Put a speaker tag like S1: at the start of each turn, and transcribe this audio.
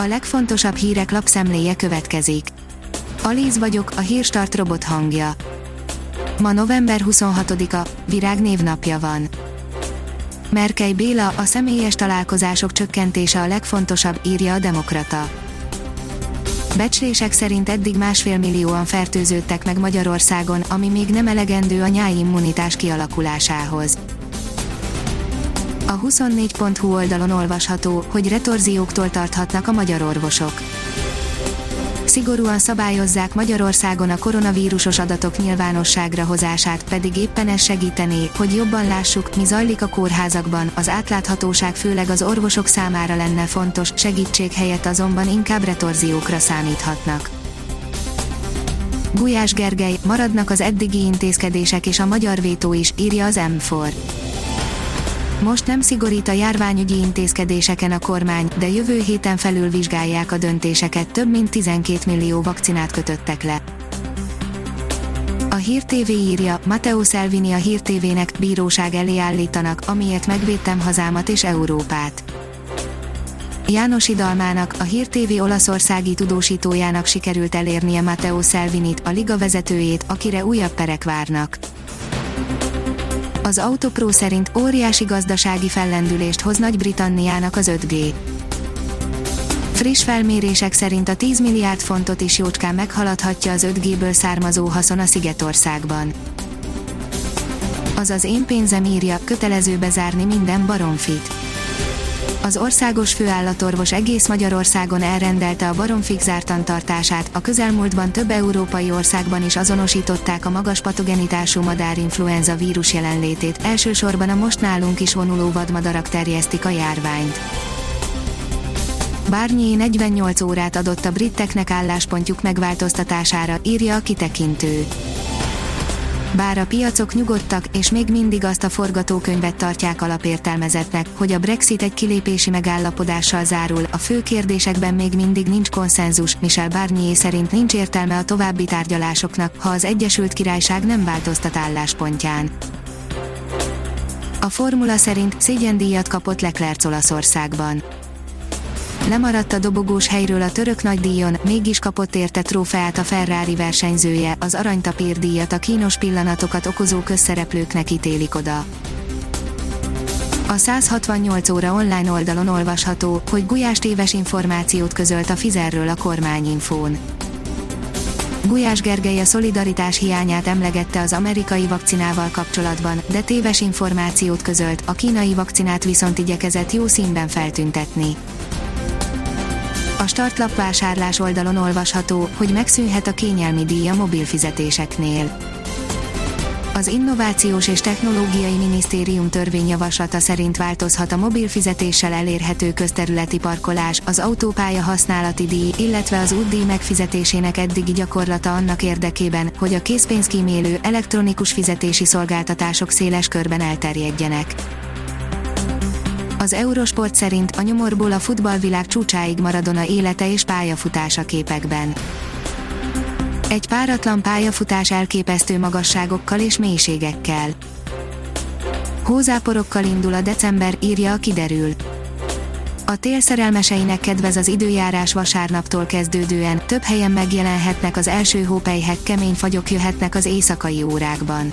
S1: A legfontosabb hírek lapszemléje következik. Alíz vagyok, a hírstart robot hangja. Ma november 26-a, Virág névnapja van. Merkei Béla, a személyes találkozások csökkentése a legfontosabb, írja a Demokrata. Becslések szerint eddig másfél millióan fertőződtek meg Magyarországon, ami még nem elegendő a nyári immunitás kialakulásához. A 24.hu oldalon olvasható, hogy retorzióktól tarthatnak a magyar orvosok. Szigorúan szabályozzák Magyarországon a koronavírusos adatok nyilvánosságra hozását, pedig éppen ez segítené, hogy jobban lássuk, mi zajlik a kórházakban, az átláthatóság főleg az orvosok számára lenne fontos, segítség helyett azonban inkább retorziókra számíthatnak. Gulyás Gergely, maradnak az eddigi intézkedések és a magyar vétó is, írja az M4. Most nem szigorít a járványügyi intézkedéseken a kormány, de jövő héten felülvizsgálják a döntéseket, több mint 12 millió vakcinát kötöttek le. A Hír TV írja, Matteo Salvini a Hír TV-nek bíróság elé állítanak, amiért megvédtem hazámat és Európát. János Idalmának, a Hír TV olaszországi tudósítójának sikerült elérnie Matteo Salvinit, a liga vezetőjét, akire újabb perek várnak. Az Autopro szerint óriási gazdasági fellendülést hoz Nagy-Britanniának az 5G. Friss felmérések szerint a 10 milliárd fontot is jócskán meghaladhatja az 5G-ből származó haszon a Szigetországban. Azaz én pénzem írja, kötelező bezárni minden baromfit az országos főállatorvos egész Magyarországon elrendelte a baromfik zártantartását, a közelmúltban több európai országban is azonosították a magas patogenitású madárinfluenza vírus jelenlétét, elsősorban a most nálunk is vonuló vadmadarak terjesztik a járványt. Barnier 48 órát adott a briteknek álláspontjuk megváltoztatására, írja a kitekintő. Bár a piacok nyugodtak, és még mindig azt a forgatókönyvet tartják alapértelmezetnek, hogy a Brexit egy kilépési megállapodással zárul, a fő kérdésekben még mindig nincs konszenzus, Michel Barnier szerint nincs értelme a további tárgyalásoknak, ha az Egyesült Királyság nem változtat álláspontján. A formula szerint szégyendíjat kapott Leclerc Olaszországban lemaradt a dobogós helyről a török nagydíjon, mégis kapott érte trófeát a Ferrari versenyzője, az aranytapír díjat a kínos pillanatokat okozó közszereplőknek ítélik oda. A 168 óra online oldalon olvasható, hogy Gulyás téves információt közölt a Fizerről a kormányinfón. Gulyás Gergely a szolidaritás hiányát emlegette az amerikai vakcinával kapcsolatban, de téves információt közölt, a kínai vakcinát viszont igyekezett jó színben feltüntetni. A startlap vásárlás oldalon olvasható, hogy megszűnhet a kényelmi díj a mobil fizetéseknél. Az Innovációs és Technológiai Minisztérium törvényjavaslata szerint változhat a mobil fizetéssel elérhető közterületi parkolás, az autópálya használati díj, illetve az útdíj megfizetésének eddigi gyakorlata annak érdekében, hogy a készpénzkímélő elektronikus fizetési szolgáltatások széles körben elterjedjenek. Az Eurosport szerint a nyomorból a futballvilág csúcsáig Maradona élete és pályafutása képekben. Egy páratlan pályafutás elképesztő magasságokkal és mélységekkel. Hózáporokkal indul a december, írja a kiderül. A tél szerelmeseinek kedvez az időjárás vasárnaptól kezdődően, több helyen megjelenhetnek az első hópelyhek, kemény fagyok jöhetnek az éjszakai órákban.